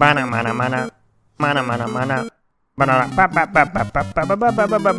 Mana mana mana. Mana mana mana.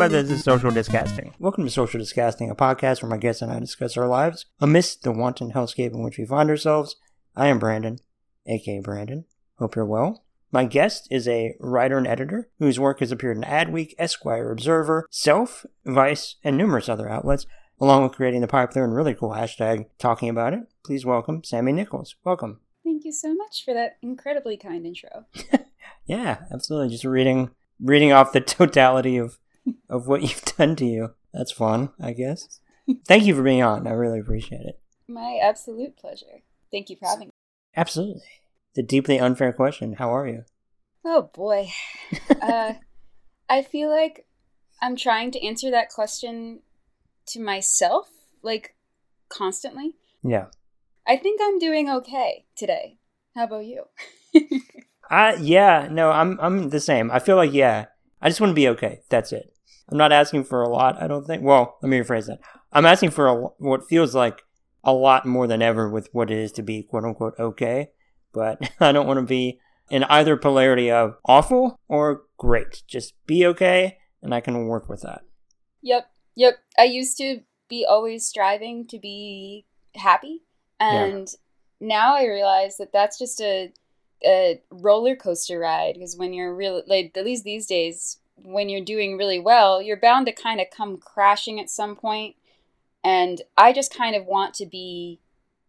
This is Social Disgusting. Welcome to Social Disgusting, a podcast where my guests and I discuss our lives amidst the wanton hellscape in which we find ourselves. I am Brandon, aka Brandon. Hope you're well. My guest is a writer and editor whose work has appeared in Adweek, Esquire, Observer, Self, Vice, and numerous other outlets, along with creating the popular and really cool hashtag talking about it. Please welcome Sammy Nickalls. Welcome. Thank you so much for that incredibly kind intro. Yeah, absolutely. Just reading reading off the totality of of what you've done to you. That's fun, I guess. Thank you for being on. I really appreciate it. My absolute pleasure. Thank you for having me. Absolutely. The deeply unfair question. How are you? Oh boy. uh, I feel like I'm trying to answer that question to myself, like constantly. Yeah. I think I'm doing okay today. How about you? I yeah, no, I'm I'm the same. I feel like yeah. I just want to be okay. That's it. I'm not asking for a lot, I don't think. Well, let me rephrase that. I'm asking for a, what feels like a lot more than ever with what it is to be quote unquote okay, but I don't want to be in either polarity of awful or great. Just be okay and I can work with that. Yep. Yep. I used to be always striving to be happy and now I realize that that's just a a roller coaster ride because when you're really like at least these days when you're doing really well you're bound to kind of come crashing at some point and i just kind of want to be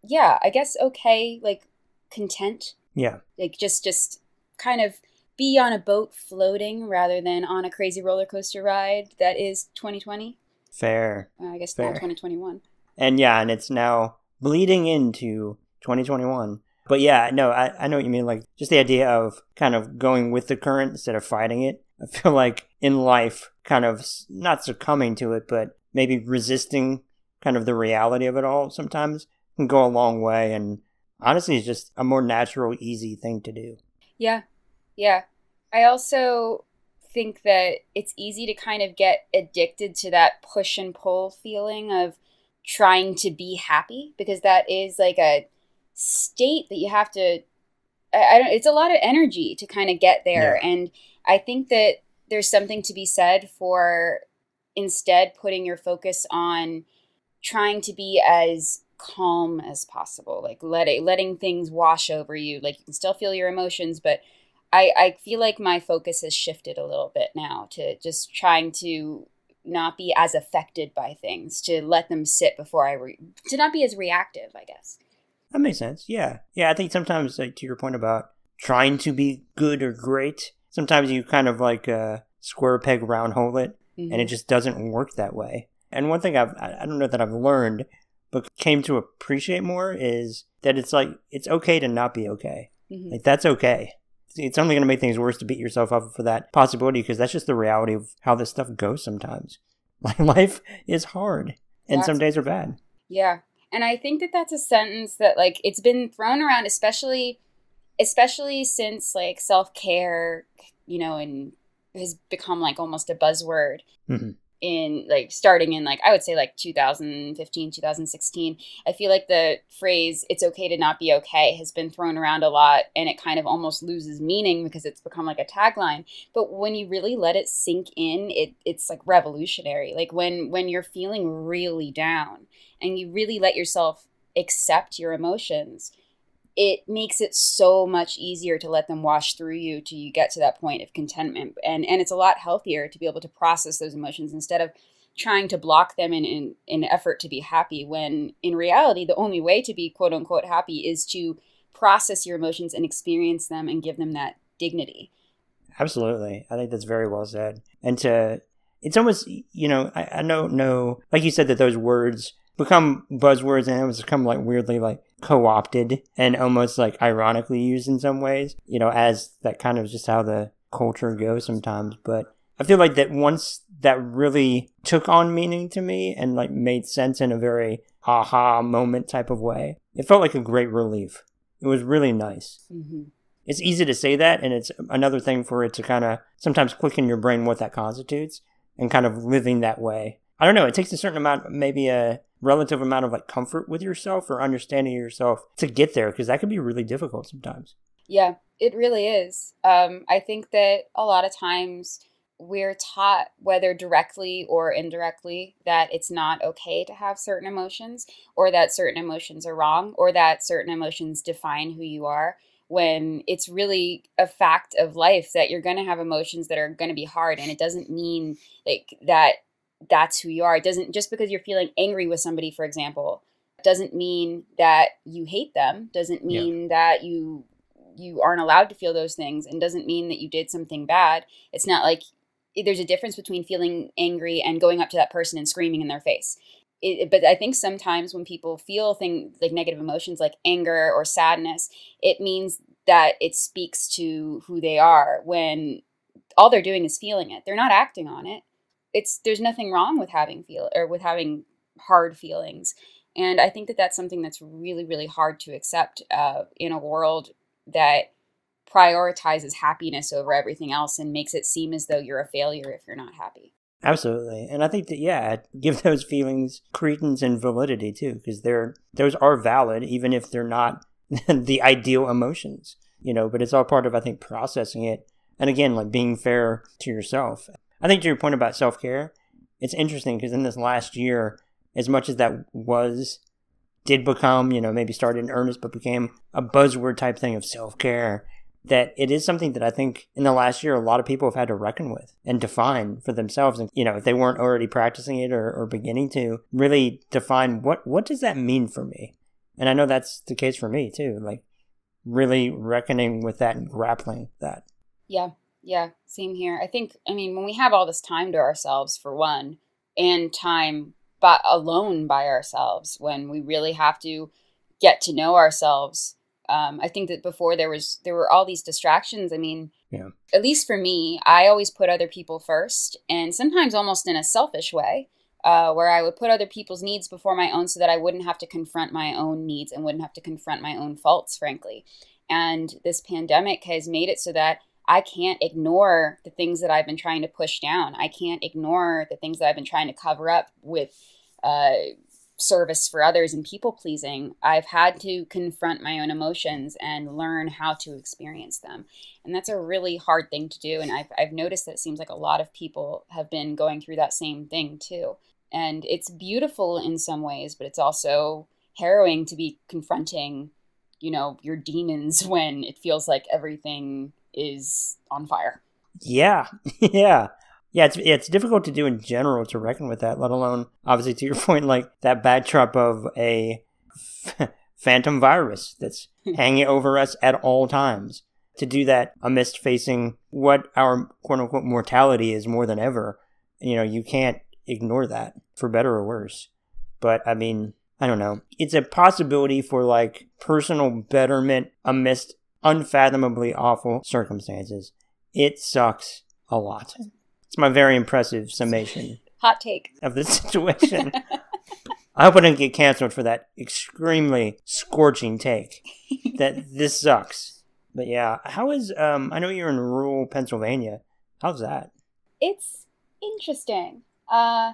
yeah i guess okay like content Yeah. like just just kind of be on a boat floating rather than on a crazy roller coaster ride that is 2020 Fair. uh, i guess Fair. now 2021 And yeah, and it's now bleeding into 2021. But yeah, no, I, I know what you mean. Like, just the idea of kind of going with the current instead of fighting it. I feel like in life, kind of not succumbing to it, but maybe resisting kind of the reality of it all sometimes can go a long way. And honestly, it's just a more natural, easy thing to do. Yeah. Yeah. I also think that it's easy to kind of get addicted to that push and pull feeling of trying to be happy because that is like a state that you have to I, I don't it's a lot of energy to kind of get there. And I think that there's something to be said for instead putting your focus on trying to be as calm as possible like letting letting things wash over you. Like you can still feel your emotions but I, I feel like my focus has shifted a little bit now to just trying to not be as affected by things, to let them sit before I re- to not be as reactive, I guess. That makes sense. Yeah. Yeah. I think sometimes, like, to your point about trying to be good or great, sometimes you kind of like uh, square peg round hole it, and it just doesn't work that way. And one thing I've, I I don't know that I've learned, but came to appreciate more is that it's like, it's okay to not be okay. Mhm. Like, that's okay. It's only going to make things worse to beat yourself up for that possibility because that's just the reality of how this stuff goes sometimes. Like, life is hard, and some days are bad. Yeah. And I think that that's a sentence that like it's been thrown around especially especially since like self-care, you know, and has become like almost a buzzword Mhm. In like starting in like I would say like 2015, 2016. I feel like the phrase it's okay to not be okay has been thrown around a lot and it kind of almost loses meaning because it's become like a tagline. But when you really let it sink in, it it's like revolutionary. Like when when you're feeling really down and you really let yourself accept your emotions, it makes it so much easier to let them wash through you till you get to that point of contentment. And and it's a lot healthier to be able to process those emotions instead of trying to block them in, in in effort to be happy when in reality the only way to be quote unquote happy is to process your emotions and experience them and give them that dignity. Absolutely. I think that's very well said. And to, it's almost, you know, I, I don't know, like you said, that those words become buzzwords and it was become like weirdly like co opted and almost like ironically used in some ways, you know, as that kind of just how the culture goes sometimes. But I feel like that once that really took on meaning to me and like made sense in a very aha moment type of way, it felt like a great relief. It was really nice Mm-hmm. it's easy to say that and it's another thing for it to kind of sometimes click in your brain what that constitutes and kind of living that way i don't know it takes a certain amount maybe a relative amount of like comfort with yourself or understanding yourself to get there because that can be really difficult sometimes Yeah, It really is. Um, I think that a lot of times we're taught, whether directly or indirectly, that it's not okay to have certain emotions, or that certain emotions are wrong, or that certain emotions define who you are. When it's really a fact of life that you're going to have emotions that are going to be hard, and it doesn't mean like that that's who you are. It doesn't just because you're feeling angry with somebody, for example, doesn't mean that you hate them. Doesn't mean yeah. that you you aren't allowed to feel those things, and doesn't mean that you did something bad. It's not like there's a difference between feeling angry and going up to that person and screaming in their face. It, but I think sometimes when people feel things like negative emotions like anger or sadness, it means that it speaks to who they are when all they're doing is feeling it. They're not acting on it. It's there's nothing wrong with having feel or with having hard feelings. And I think that that's something that's really really hard to accept uh, in a world that prioritizes happiness over everything else and makes it seem as though you're a failure if you're not happy. Absolutely. And I think that yeah, give those feelings credence and validity too because they're those are valid even if they're not the ideal emotions, you know, but it's all part of I think processing it and again like being fair to yourself. I think to your point about self-care, it's interesting because in this last year as much as that was did become, you know, maybe started in earnest but became a buzzword type thing of self-care that it is something that I think in the last year a lot of people have had to reckon with and define for themselves. And you know, if they weren't already practicing it or, or beginning to really define what what does that mean for me? And I know that's the case for me too. Like really reckoning with that and grappling with that. Yeah, yeah, same here. I think I mean when we have all this time to ourselves for one, and time but alone by ourselves, when we really have to get to know ourselves um, I think that before there was there were all these distractions. I mean, yeah. at least for me, I always put other people first, and sometimes almost in a selfish way, uh, where I would put other people's needs before my own, so that I wouldn't have to confront my own needs and wouldn't have to confront my own faults, frankly. And this pandemic has made it so that I can't ignore the things that I've been trying to push down. I can't ignore the things that I've been trying to cover up with. Uh, service for others and people pleasing, I've had to confront my own emotions and learn how to experience them. And that's a really hard thing to do. And I've, I've noticed that it seems like a lot of people have been going through that same thing too. And it's beautiful in some ways, but it's also harrowing to be confronting, you know, your demons when it feels like everything is on fire. Yeah. yeah yeah, it's it's difficult to do in general to reckon with that, let alone obviously to your point, like that backdrop of a f- phantom virus that's hanging over us at all times. To do that amidst facing what our quote unquote mortality is more than ever, you know, you can't ignore that for better or worse. But I mean, I don't know. It's a possibility for like personal betterment amidst unfathomably awful circumstances. It sucks a lot. It's my very impressive summation. Hot take. Of the situation. I hope I didn't get canceled for that extremely scorching take. that this sucks. But yeah, how is um I know you're in rural Pennsylvania. How's that? It's interesting. Uh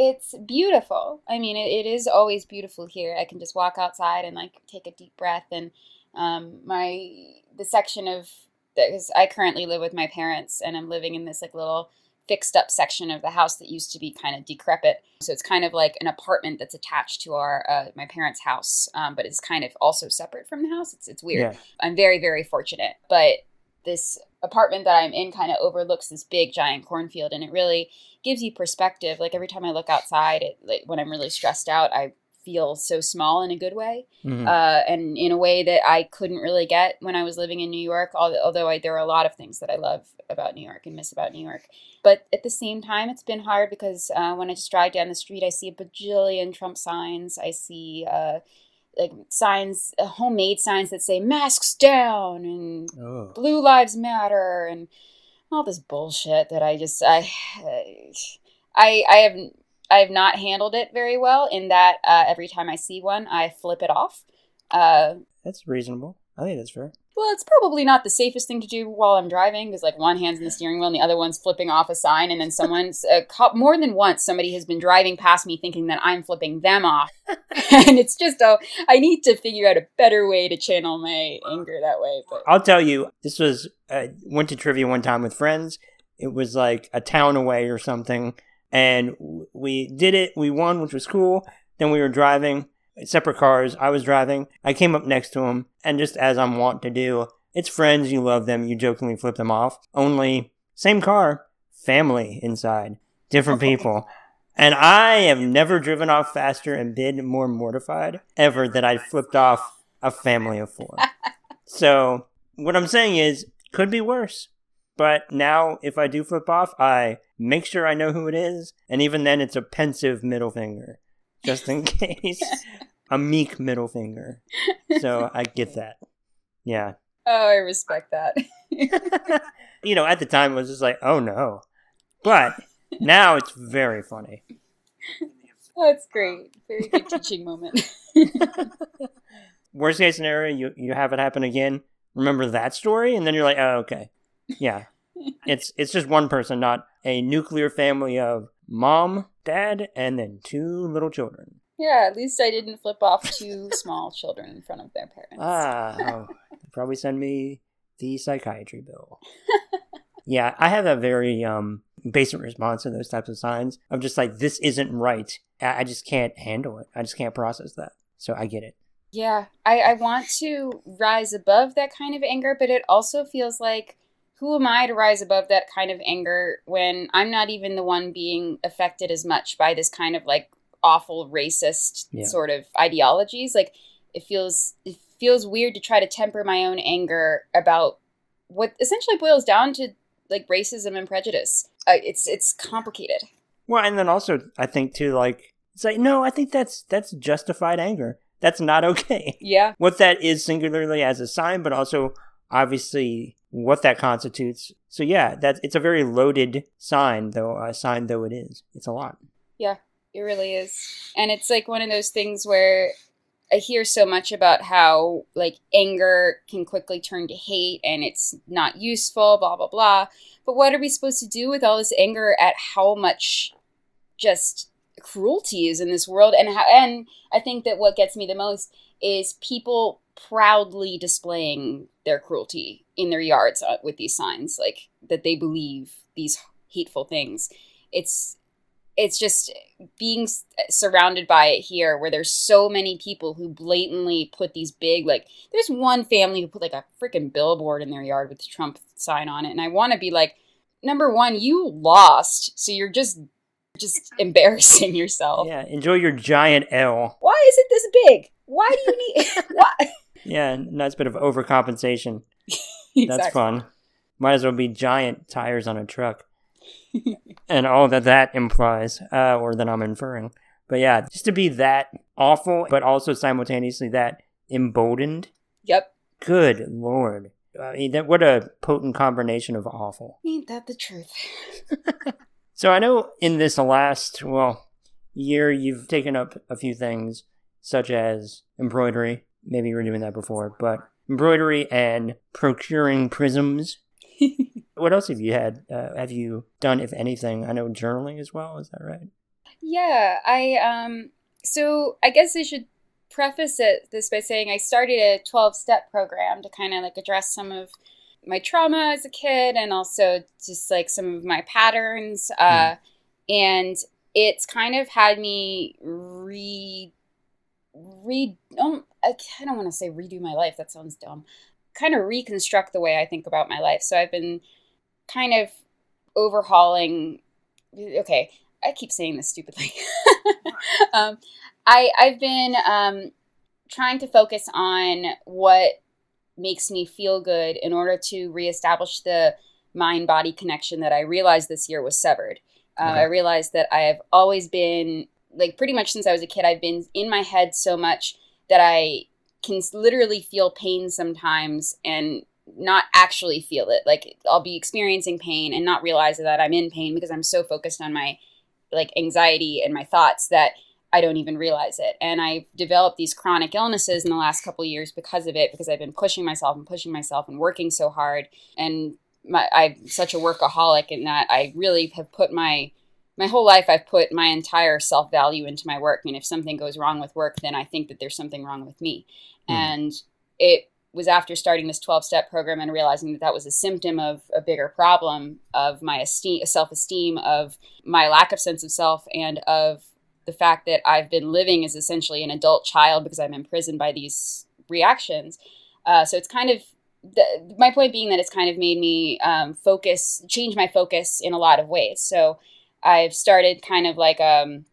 it's beautiful. I mean, it, it is always beautiful here. I can just walk outside and like take a deep breath and um my the section of because I currently live with my parents and I'm living in this like little fixed up section of the house that used to be kind of decrepit. So it's kind of like an apartment that's attached to our uh, my parents' house, um, but it's kind of also separate from the house. It's it's weird. Yeah. I'm very very fortunate, but this apartment that I'm in kind of overlooks this big giant cornfield, and it really gives you perspective. Like every time I look outside, it like when I'm really stressed out, I feel so small in a good way, mm-hmm. uh, and in a way that I couldn't really get when I was living in New York. Although I, there are a lot of things that I love about New York and miss about New York, but at the same time, it's been hard because uh, when I just drive down the street, I see a bajillion Trump signs. I see uh, like signs, uh, homemade signs that say "masks down" and oh. "Blue Lives Matter" and all this bullshit that I just I I I have I have not handled it very well in that uh, every time I see one, I flip it off. Uh, that's reasonable. I think that's fair. well, it's probably not the safest thing to do while I'm driving because, like, one hand's in the steering wheel and the other one's flipping off a sign, and then someone's uh, more than once somebody has been driving past me thinking that I'm flipping them off, and it's just oh, I need to figure out a better way to channel my anger that way. But I'll tell you, this was uh, went to trivia one time with friends. It was like a town away or something, and we did it. We won, which was cool. Then we were driving separate cars. I was driving. I came up next to him, and just as I'm wont to do, it's friends, you love them, you jokingly flip them off. Only same car, family inside, different people. And I have never driven off faster and been more mortified ever that I flipped off a family of four. so, what I'm saying is, could be worse. But now, if I do flip off, I make sure I know who it is. And even then, it's a pensive middle finger, just in case a meek middle finger. So I get that. Yeah. Oh, I respect that. you know, at the time it was just like, oh no. But now it's very funny. That's great. Very good teaching moment. Worst case scenario, you, you have it happen again. Remember that story? And then you're like, oh, okay. Yeah. It's it's just one person, not a nuclear family of mom, dad, and then two little children. Yeah, at least I didn't flip off two small children in front of their parents. Ah, oh, probably send me the psychiatry bill. yeah, I have a very um basic response to those types of signs of just like this isn't right. I just can't handle it. I just can't process that. So I get it. Yeah, I, I want to rise above that kind of anger, but it also feels like who am I to rise above that kind of anger when I'm not even the one being affected as much by this kind of like awful racist yeah. sort of ideologies? Like it feels it feels weird to try to temper my own anger about what essentially boils down to like racism and prejudice. Uh, it's it's complicated. Well and then also i think too like it's like no i think that's that's justified anger. That's not okay. Yeah. What that is singularly as a sign but also obviously what that constitutes so yeah that it's a very loaded sign though a sign though it is it's a lot yeah it really is. And it's like one of those things where I hear so much about how like anger can quickly turn to hate and it's not useful, blah blah blah. But what are we supposed to do with all this anger at how much just cruelty is in this world and how and I think that what gets me the most is people proudly displaying their cruelty in their yards uh, with these signs like that they believe these hateful things. It's it's just being surrounded by it here where there's so many people who blatantly put these big like there's one family who put like a freaking billboard in their yard with the trump sign on it and i want to be like number one you lost so you're just just embarrassing yourself. Yeah enjoy your giant l. Why is it this big? Why do you need why yeah nice bit of overcompensation exactly. that's fun might as well be giant tires on a truck and all that that implies, uh, or that I'm inferring. But yeah, just to be that awful, but also simultaneously that emboldened. Yep. Good lord. I mean, that, what a potent combination of awful. Ain't that the truth? so I know in this last, well, year, you've taken up a few things, such as embroidery. Maybe you were doing that before, but embroidery and procuring prisms what else have you had? Uh, have you done, if anything? I know journaling as well. Is that right? Yeah, I um. So I guess I should preface it this by saying I started a twelve step program to kind of like address some of my trauma as a kid and also just like some of my patterns. Uh, mm. And it's kind of had me re re. Um, I don't want to say redo my life. That sounds dumb kind of reconstruct the way I think about my life. So I've been kind of overhauling. Okay, I keep saying this stupidly. um, I I've been um, trying to focus on what makes me feel good in order to reestablish the mind body connection that I realized this year was severed. Uh, okay. I realized that I have always been like pretty much since I was a kid. I've been in my head so much that I can literally feel pain sometimes and not actually feel it. Like I'll be experiencing pain and not realize that I'm in pain because I'm so focused on my like anxiety and my thoughts that I don't even realize it. And I've developed these chronic illnesses in the last couple years because of it, because I've been pushing myself and pushing myself and working so hard. And my, I'm such a workaholic in that I really have put my my whole life I've put my entire self value into my work. And if something goes wrong with work, then I think that there's something wrong with me. Mm. And it was after starting this 12 step program and realizing that that was a symptom of a bigger problem of my esteem, self esteem, of my lack of sense of self, and of the fact that I've been living as essentially an adult child because I'm imprisoned by these reactions. Uh, so it's kind of the, my point being that it's kind of made me um, focus, change my focus in a lot of ways. So I've started kind of like um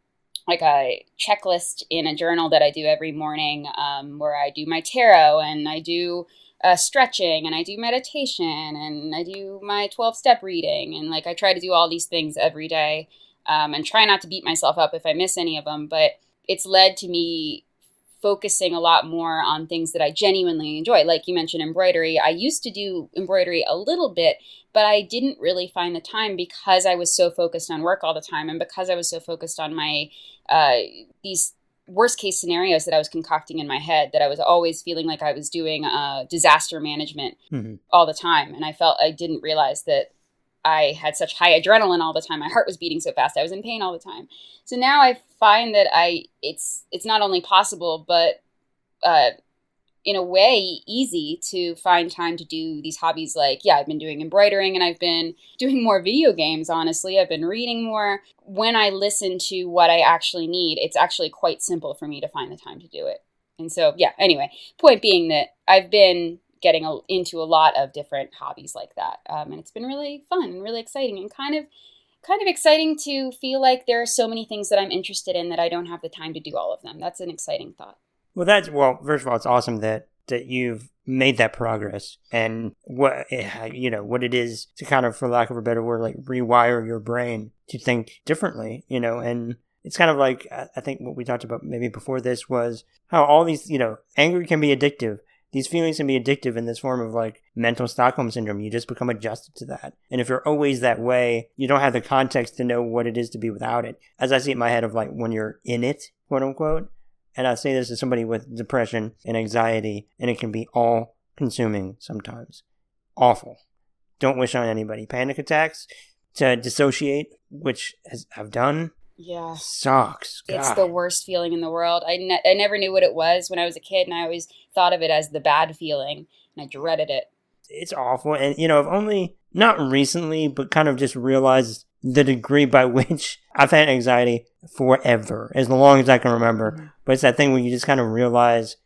like a checklist in a journal that I do every morning, um, where I do my tarot and I do uh, stretching and I do meditation and I do my twelve step reading and like I try to do all these things every day um, and try not to beat myself up if I miss any of them. But it's led to me focusing a lot more on things that I genuinely enjoy. Like you mentioned, embroidery. I used to do embroidery a little bit, but I didn't really find the time because I was so focused on work all the time and because I was so focused on my uh, these worst case scenarios that I was concocting in my head that I was always feeling like I was doing uh, disaster management mm-hmm. all the time. And I felt I didn't realize that I had such high adrenaline all the time. My heart was beating so fast. I was in pain all the time. So now I find that I it's it's not only possible but uh, in a way easy to find time to do these hobbies like yeah i've been doing embroidering and i've been doing more video games honestly i've been reading more when i listen to what i actually need it's actually quite simple for me to find the time to do it and so yeah anyway point being that i've been getting a, into a lot of different hobbies like that. Um, and it's been really fun and really exciting and kind of kind of exciting to feel like there are so many things that I'm interested in that I don't have the time to do all of them. That's an exciting thought. Well, that's well. First of all, it's awesome that that you've made that progress and what eh, you know what it is to kind of, for lack of a better word, like rewire your brain to think differently. You know, and it's kind of like I think what we talked about maybe before this was how all these you know anger can be addictive these feelings can be addictive in this form of like mental Stockholm syndrome. You just become adjusted to that. And if you're always that way, you don't have the context to know what it is to be without it. As I see it in my head of like when you're in it, quote unquote. And I say this to somebody with depression and anxiety, and it can be all consuming sometimes. Awful. Don't wish on anybody. Panic attacks to dissociate, which has, I've done yeah. Sucks. God. It's the worst feeling in the world. I, ne- I never knew what it was when I was a kid, and I always thought of it as the bad feeling, and I dreaded it. It's awful. And, you know, I've only, not recently, but kind of just realized the degree by which I've had anxiety forever, as long as I can remember. Mm-hmm. But it's that thing where you just kind of realize,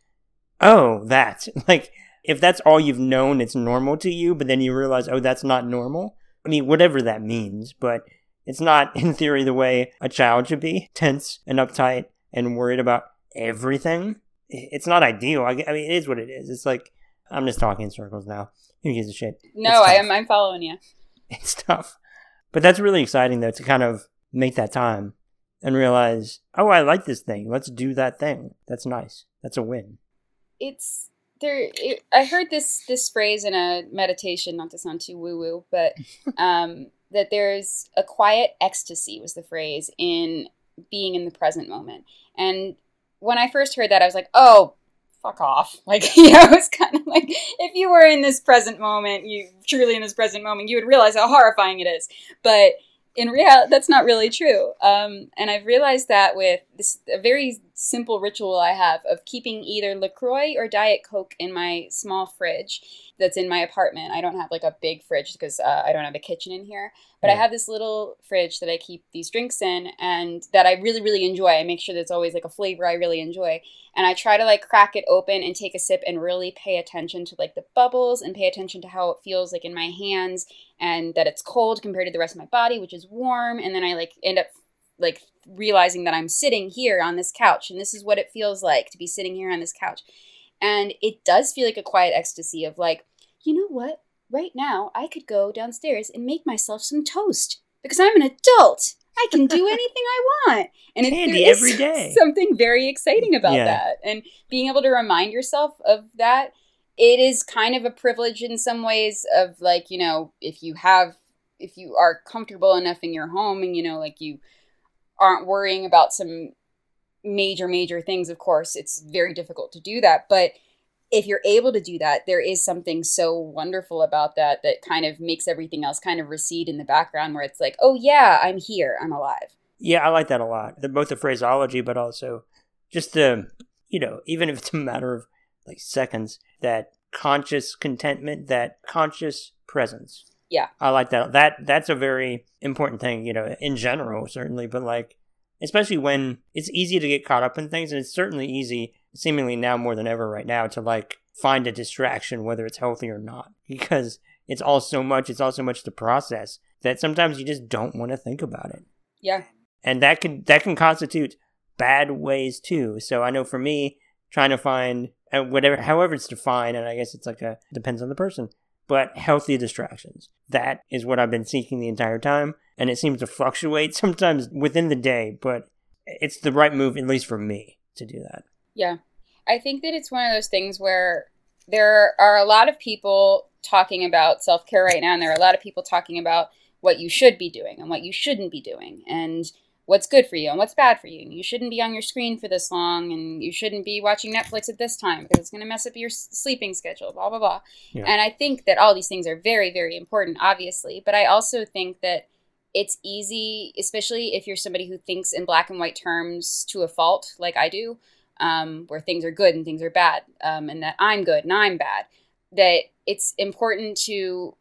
oh, that. Like, if that's all you've known, it's normal to you, but then you realize, oh, that's not normal. I mean, whatever that means, but it's not, in theory, the way a child should be tense and uptight and worried about everything. It's not ideal. I, I mean, it is what it is. It's like, I'm just talking in circles now. Who gives a shit? No, I am. I'm following you. It's tough. But that's really exciting, though, to kind of make that time and realize, oh, I like this thing. Let's do that thing. That's nice. That's a win. It's there. It, I heard this this phrase in a meditation. Not to sound too woo woo, but um, that there's a quiet ecstasy was the phrase in being in the present moment. And when I first heard that, I was like, oh, fuck off. Like, you know, it's kind of like if you were in this present moment, you truly in this present moment, you would realize how horrifying it is. But in reality, that's not really true. Um, and I've realized that with this a very simple ritual I have of keeping either LaCroix or Diet Coke in my small fridge that's in my apartment. I don't have like a big fridge because uh, I don't have a kitchen in here, but yeah. I have this little fridge that I keep these drinks in and that I really, really enjoy. I make sure that it's always like a flavor I really enjoy. And I try to like crack it open and take a sip and really pay attention to like the bubbles and pay attention to how it feels like in my hands and that it's cold compared to the rest of my body, which is warm. And then I like end up like realizing that I'm sitting here on this couch and this is what it feels like to be sitting here on this couch. And it does feel like a quiet ecstasy of like, you know what? Right now, I could go downstairs and make myself some toast because I'm an adult. I can do anything I want. And Candy every day. something very exciting about yeah. that. And being able to remind yourself of that, it is kind of a privilege in some ways of like, you know, if you have if you are comfortable enough in your home and you know like you aren't worrying about some major, major things, of course, it's very difficult to do that. But if you're able to do that, there is something so wonderful about that that kind of makes everything else kind of recede in the background where it's like, oh, yeah, I'm here, I'm alive. Yeah, I like that a lot. The, both the phraseology, but also just the, you know, even if it's a matter of like seconds, that conscious contentment, that conscious presence. Yeah. I like that. That that's a very important thing, you know, in general, certainly, but like especially when it's easy to get caught up in things and it's certainly easy seemingly now more than ever right now to like find a distraction whether it's healthy or not because it's all so much it's all so much to process that sometimes you just don't want to think about it yeah and that can that can constitute bad ways too so i know for me trying to find uh, whatever however it's defined and i guess it's like a depends on the person but healthy distractions. That is what i've been seeking the entire time and it seems to fluctuate sometimes within the day but it's the right move at least for me to do that. Yeah. I think that it's one of those things where there are a lot of people talking about self care right now, and there are a lot of people talking about what you should be doing and what you shouldn't be doing, and what's good for you and what's bad for you. And you shouldn't be on your screen for this long, and you shouldn't be watching Netflix at this time because it's going to mess up your sleeping schedule, blah, blah, blah. Yeah. And I think that all these things are very, very important, obviously. But I also think that it's easy, especially if you're somebody who thinks in black and white terms to a fault, like I do um, where things are good and things are bad, um, and that I'm good and I'm bad. That it's important to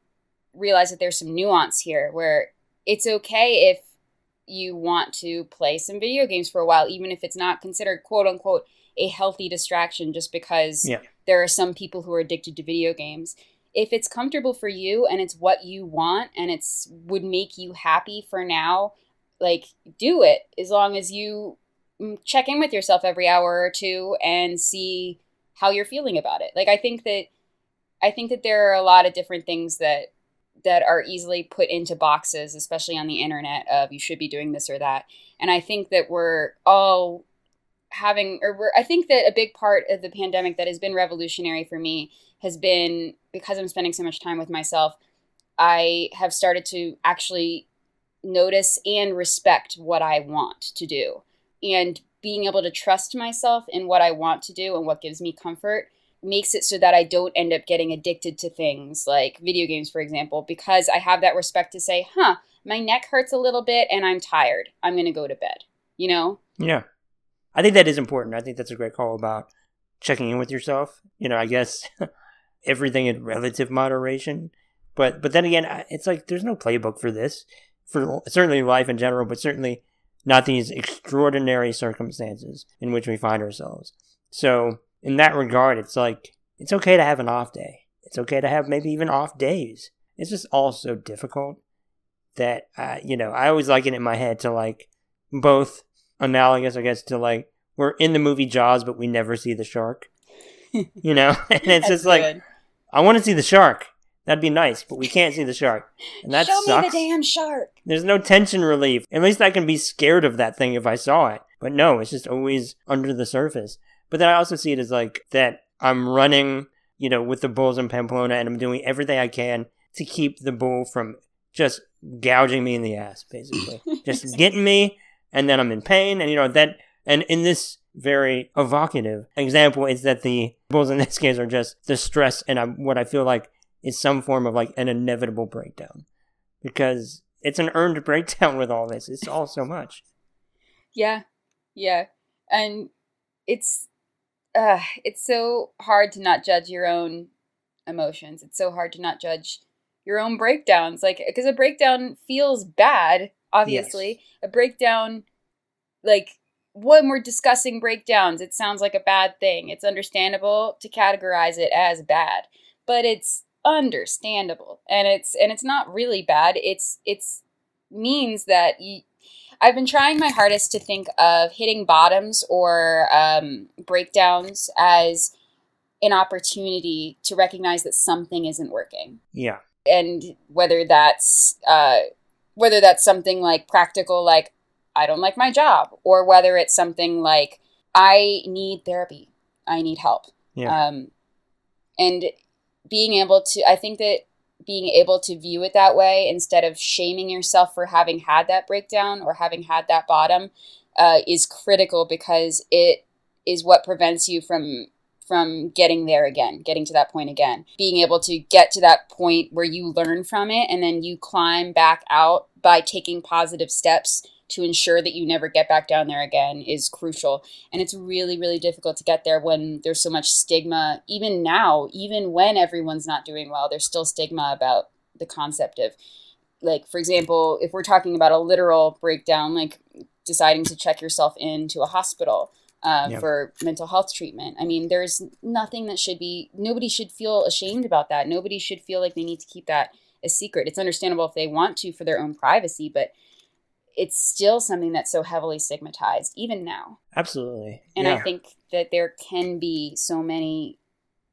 realize that there's some nuance here where it's okay if you want to play some video games for a while, even if it's not considered quote unquote a healthy distraction, just because yeah. there are some people who are addicted to video games. If it's comfortable for you and it's what you want and it's would make you happy for now, like do it as long as you mm, check in with yourself every hour or two and see how you're feeling about it. Like I think that I think that there are a lot of different things that that are easily put into boxes, especially on the internet of you should be doing this or that. And I think that we're all having or we're I think that a big part of the pandemic that has been revolutionary for me has been because I'm spending so much time with myself, I have started to actually notice and respect what I want to do and being able to trust myself in what I want to do and what gives me comfort makes it so that I don't end up getting addicted to things like video games, for example, because I have that respect to say, huh, my neck hurts a little bit and I'm tired. I'm going to go to bed, you know? Yeah. I think that is important. I think that's a great call about checking in with yourself. You know, I guess everything in relative moderation. But but then again, it's like there's no playbook for this, for certainly life in general, but certainly not these extraordinary circumstances in which we find ourselves. So, in that regard, it's like, it's okay to have an off day. It's okay to have maybe even off days. It's just all so difficult that, uh, you know, I always like it in my head to like both analogous, I guess, to like, we're in the movie Jaws, but we never see the shark. you know? and it's just like, good. I want to see the shark. That'd be nice, but we can't see the shark. And that Show sucks. me the damn shark. There's no tension relief. At least I can be scared of that thing if I saw it. But no, it's just always under the surface. But then I also see it as like that I'm running, you know, with the bulls in Pamplona and I'm doing everything I can to keep the bull from just gouging me in the ass, basically. just getting me and then I'm in pain and you know that and in this very evocative example is that the bulls in this case are just the stress and I'm, what I feel like is some form of like an inevitable breakdown because it's an earned breakdown with all this. It's all so much. Yeah. Yeah. And it's uh it's so hard to not judge your own emotions. It's so hard to not judge your own breakdowns like because a breakdown feels bad, obviously. Yes. A breakdown like when we're discussing breakdowns, it sounds like a bad thing. It's understandable to categorize it as bad, but it's understandable and it's and it's not really bad it's it's means that you I've been trying my hardest to think of hitting bottoms or um, breakdowns as an opportunity to recognize that something isn't working. Yeah. And whether that's uh, whether that's something like practical, like I don't like my job, or whether it's something like I need therapy, I need help. Yeah. Um, and being able to, I think that being able to view it that way instead of shaming yourself for having had that breakdown or having had that bottom uh, is critical because it is what prevents you from from getting there again, getting to that point again. Being able to get to that point where you learn from it and then you climb back out by taking positive steps to ensure that you never get back down there again is crucial. And it's really, really difficult to get there when there's so much stigma. Even now, even when everyone's not doing well, there's still stigma about the concept of, like, for example, if we're talking about a literal breakdown, like deciding to check yourself into a hospital uh, yep. for mental health treatment. I mean, there's nothing that should be, nobody should feel ashamed about that. Nobody should feel like they need to keep that a secret. It's understandable if they want to for their own privacy, but it's still something that's so heavily stigmatized, even now. Absolutely. And yeah. I think that there can be so many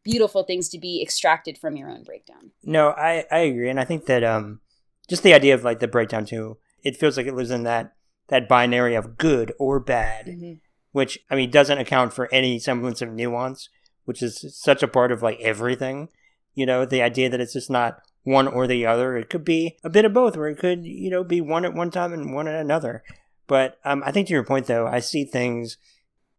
beautiful things to be extracted from your own breakdown. No, I, I agree. And I think that um, just the idea of like the breakdown too, it feels like it lives in that that binary of good or bad. Mm-hmm which I mean doesn't account for any semblance of nuance, which is such a part of like everything. You know, the idea that it's just not one or the other. It could be a bit of both, or it could, you know, be one at one time and one at another. But um, I think to your point, though, I see things,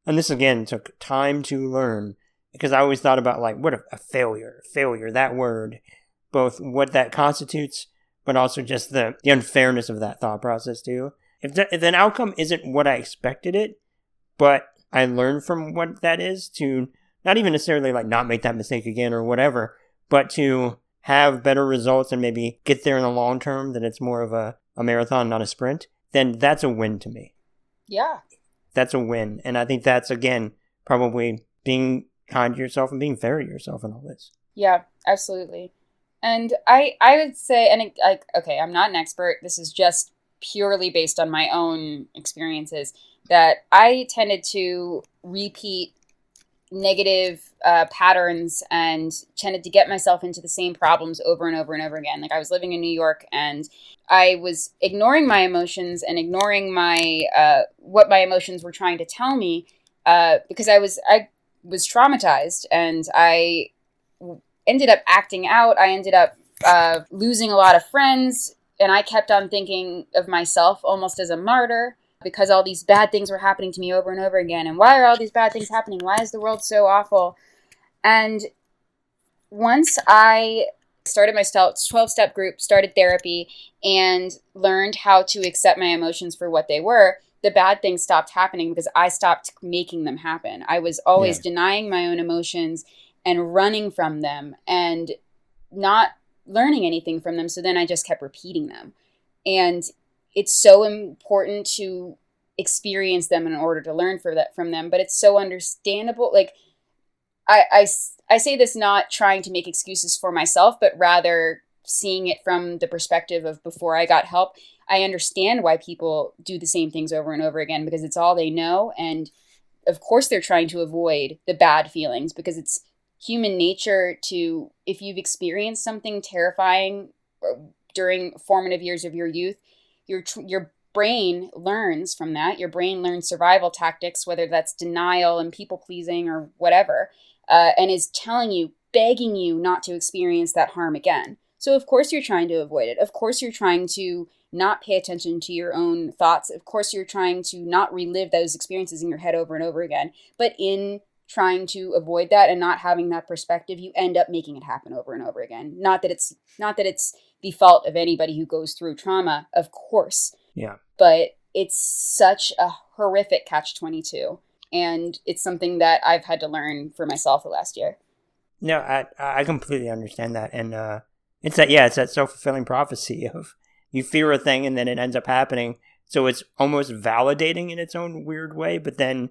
and this again took time to learn because I always thought about like what a, a failure, failure, that word, both what that constitutes, but also just the, the unfairness of that thought process too. If, the, if an outcome isn't what I expected it, but I learned from what that is to not even necessarily like not make that mistake again or whatever, but to have better results and maybe get there in the long term, that it's more of a, a marathon, not a sprint, then that's a win to me. Yeah. That's a win. And I think that's, again, probably being kind to yourself and being fair to yourself in all this. Yeah, absolutely. And I, I would say, and it, like, okay, I'm not an expert. This is just purely based on my own experiences that I tended to repeat negative uh, patterns and tended to get myself into the same problems over and over and over again. Like I was living in New York and I was ignoring my emotions and ignoring my uh, what my emotions were trying to tell me uh, because I was I was traumatized and I ended up acting out. I ended up uh, losing a lot of friends and I kept on thinking of myself almost as a martyr because all these bad things were happening to me over and over again. And why are all these bad things happening? Why is the world so awful? And once I started my 12 step group, started therapy, and learned how to accept my emotions for what they were, the bad things stopped happening because I stopped making them happen. I was always yeah. denying my own emotions and running from them and not learning anything from them. So then I just kept repeating them. And it's so important to experience them in order to learn for that from them but it's so understandable like I, I i say this not trying to make excuses for myself but rather seeing it from the perspective of before i got help i understand why people do the same things over and over again because it's all they know and of course they're trying to avoid the bad feelings because it's human nature to if you've experienced something terrifying uh, during formative years of your youth your your brain learns from that. Your brain learns survival tactics, whether that's denial and people pleasing or whatever, uh, and is telling you, begging you not to experience that harm again. So, of course, you're trying to avoid it. Of course, you're trying to not pay attention to your own thoughts. Of course, you're trying to not relive those experiences in your head over and over again. But in trying to avoid that and not having that perspective, you end up making it happen over and over again. Not that it's not that it's the fault of anybody who goes through trauma, of course. Yeah. But it's such a horrific catch 22 and it's something that I've had to learn for myself the last year. No, I I completely understand that and uh it's that yeah, it's that self-fulfilling prophecy of you fear a thing and then it ends up happening. So it's almost validating in its own weird way, but then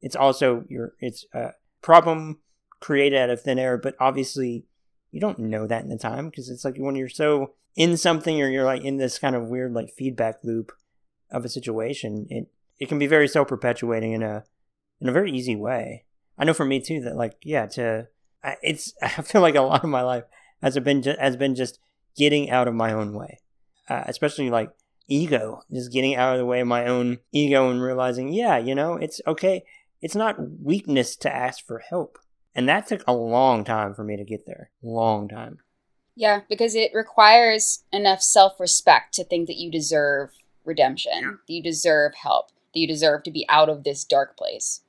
it's also your it's a problem created out of thin air, but obviously you don't know that in the time because it's like when you're so in something or you're like in this kind of weird like feedback loop of a situation, it it can be very self perpetuating in a in a very easy way. I know for me too that like yeah to it's I feel like a lot of my life has been just, has been just getting out of my own way, uh, especially like ego, just getting out of the way of my own ego and realizing yeah you know it's okay. It's not weakness to ask for help. And that took a long time for me to get there. Long time. Yeah, because it requires enough self respect to think that you deserve redemption, that you deserve help. that you deserve to be out of this dark place.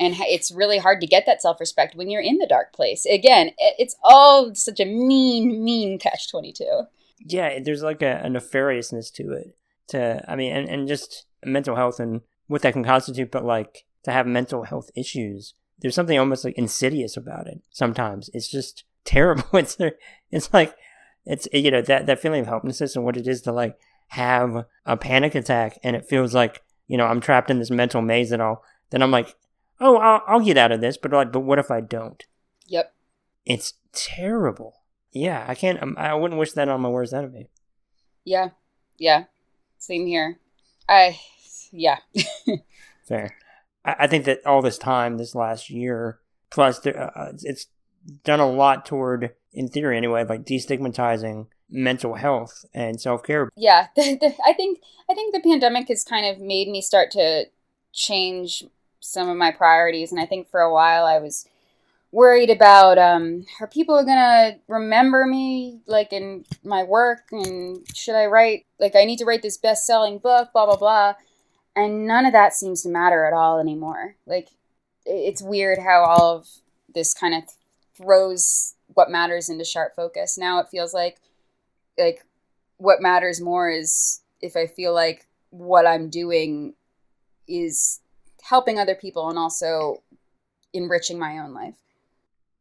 And it's really hard to get that self respect when you're in the dark place. Again, it's all such a mean, mean catch 22. Yeah, there's like a, a nefariousness to it. To, I mean, and, and just mental health and what that can constitute, but like to have mental health issues. There's something almost like insidious about it sometimes. It's just terrible. It's, it's like, it's, you know, that, that feeling of helplessness and what it is to like have a panic attack and it feels like, you know, I'm trapped in this mental maze and all, then I'm like, oh, I'll, I'll get out of this, but like, but what if I don't? Yep. It's terrible. Yeah, I can't. Um, I wouldn't wish that on my worst enemy. Yeah, yeah, same here. I, yeah. Fair. I, think that all this time, this last year, plus there, uh, uh, it's done a lot toward, in theory anyway, like destigmatizing mental health and self care. Yeah, I think I think the pandemic has kind of made me start to change some of my priorities, and I think for a while I was worried about um, are people gonna remember me like in my work? And should i write like i need to write this best-selling book blah blah blah and none of that seems to matter at all anymore like it's weird how all of this kind of throws what matters into sharp focus now it feels like like what matters more is if i feel like what i'm doing is helping other people and also enriching my own life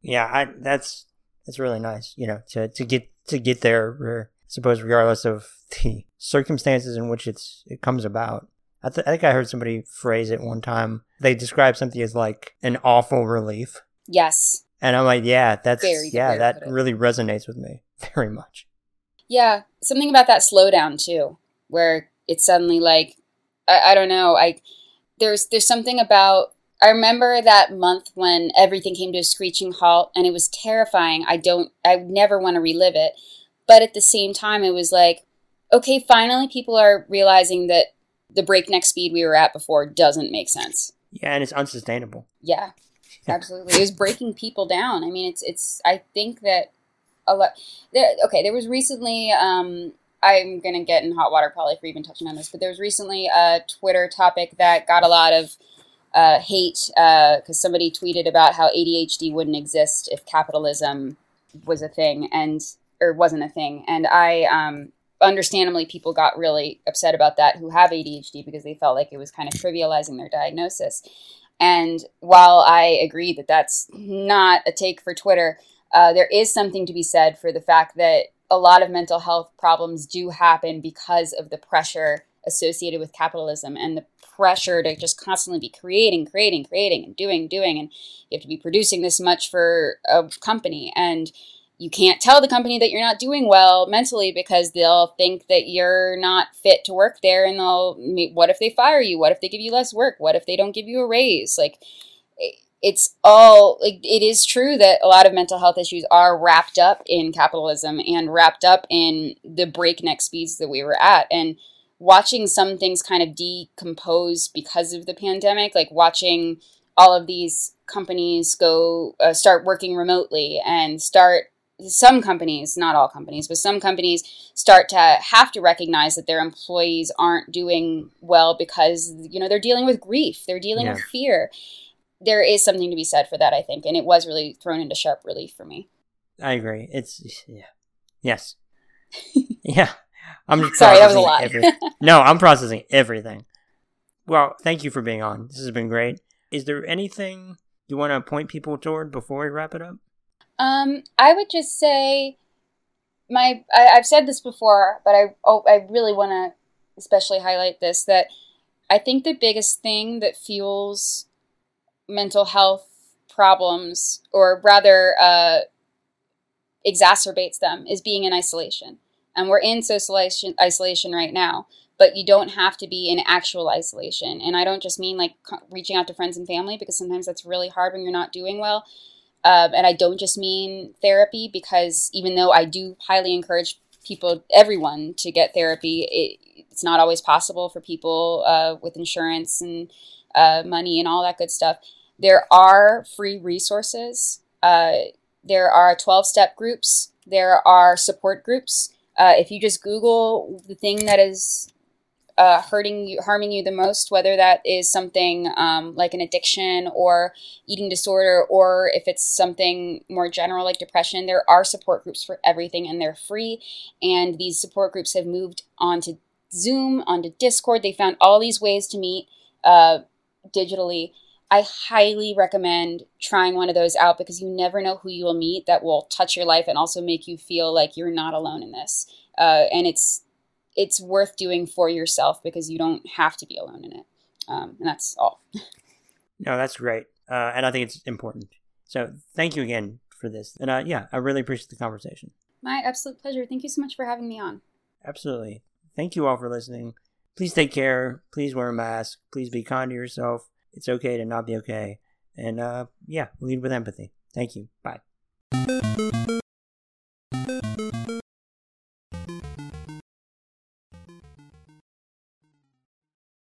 yeah, I that's that's really nice. You know, to to get to get there, I suppose, regardless of the circumstances in which it's it comes about. I, th- I think I heard somebody phrase it one time. They described something as like an awful relief. Yes. And I'm like, yeah, that's very yeah, that really resonates with me very much. Yeah, something about that slowdown too, where it's suddenly like, I, I don't know, I there's there's something about I remember that month when everything came to a screeching halt and it was terrifying. I don't, I never want to relive it. But at the same time, it was like, okay, finally people are realizing that the breakneck speed we were at before doesn't make sense. Yeah, and it's unsustainable. Yeah, absolutely. it was breaking people down. I mean, it's, it's, I think that a lot, there, okay, there was recently, um, I'm to get in hot water probably for even touching on this, but there was recently a Twitter topic that got a lot of uh, hate because uh, somebody tweeted about how ADHD wouldn't exist if capitalism was a thing and or wasn't a thing, and I um, understandably people got really upset about that who have ADHD because they felt like it was kind of trivializing their diagnosis. And while I agree that that's not a take for Twitter, uh, there is something to be said for the fact that a lot of mental health problems do happen because of the pressure associated with capitalism and the pressure to just constantly be creating, creating, creating, and doing, doing, and you have to be producing this much for a company, and you can't tell the company that you're not doing well mentally because they'll think that you're not fit to work there, and they'll what if they fire you? What if they give you less work? What if they don't give you a raise? Like it's all like it is true that a lot of mental health issues are wrapped up in capitalism and wrapped up in the breakneck speeds that we were at and watching some things kind of decompose because of the pandemic, like watching all of these companies go uh, start working remotely and start some companies, not all companies, but some companies start to have to recognize that their employees aren't doing well because you know they're dealing with grief, they're dealing yeah. with fear. There is something to be said for that, I think, and it was really thrown into sharp relief for me. I agree. It's yeah, yes, yeah. I'm sorry. That was a lot. every- no, I'm processing everything. Well, thank you for being on. This has been great. Is there anything you want to point people toward before we wrap it up? Um, I would just say my I, have said this before, but I oh, I really want to especially highlight this that I think the biggest thing that fuels mental health problems, or rather, uh, exacerbates them, is being in isolation. And we're in social isolation right now but you don't have to be in actual isolation. And i don't just mean like reaching out to friends and family because sometimes that's really hard when you're not doing well um, and i don't just mean therapy because even though i do highly encourage people everyone to get therapy it, it's not always possible for people uh, with insurance and uh, money and all that good stuff. There are free resources. Uh, there are 12 step groups. There are support groups. Uh, if you just Google the thing that is uh, hurting you, harming you the most, whether that is something um, like an addiction or eating disorder, or if it's something more general like depression, there are support groups for everything and they're free. And these support groups have moved onto Zoom, onto Discord. They found all these ways to meet uh, digitally. I highly recommend trying one of those out because you never know who you will meet that will touch your life and also make you feel like you're not alone in this. Uh, and it's it's worth doing for yourself because you don't have to be alone in it. Um, and that's all. no, that's great. Uh, and I think it's important. So thank you again for this. And uh, yeah, I really appreciate the conversation. My absolute pleasure. Thank you so much for having me on. Absolutely. Thank you all for listening. Please take care. Please wear a mask. Please be kind to yourself. It's okay to not be okay. And uh, yeah, lead with empathy. Thank you. Bye.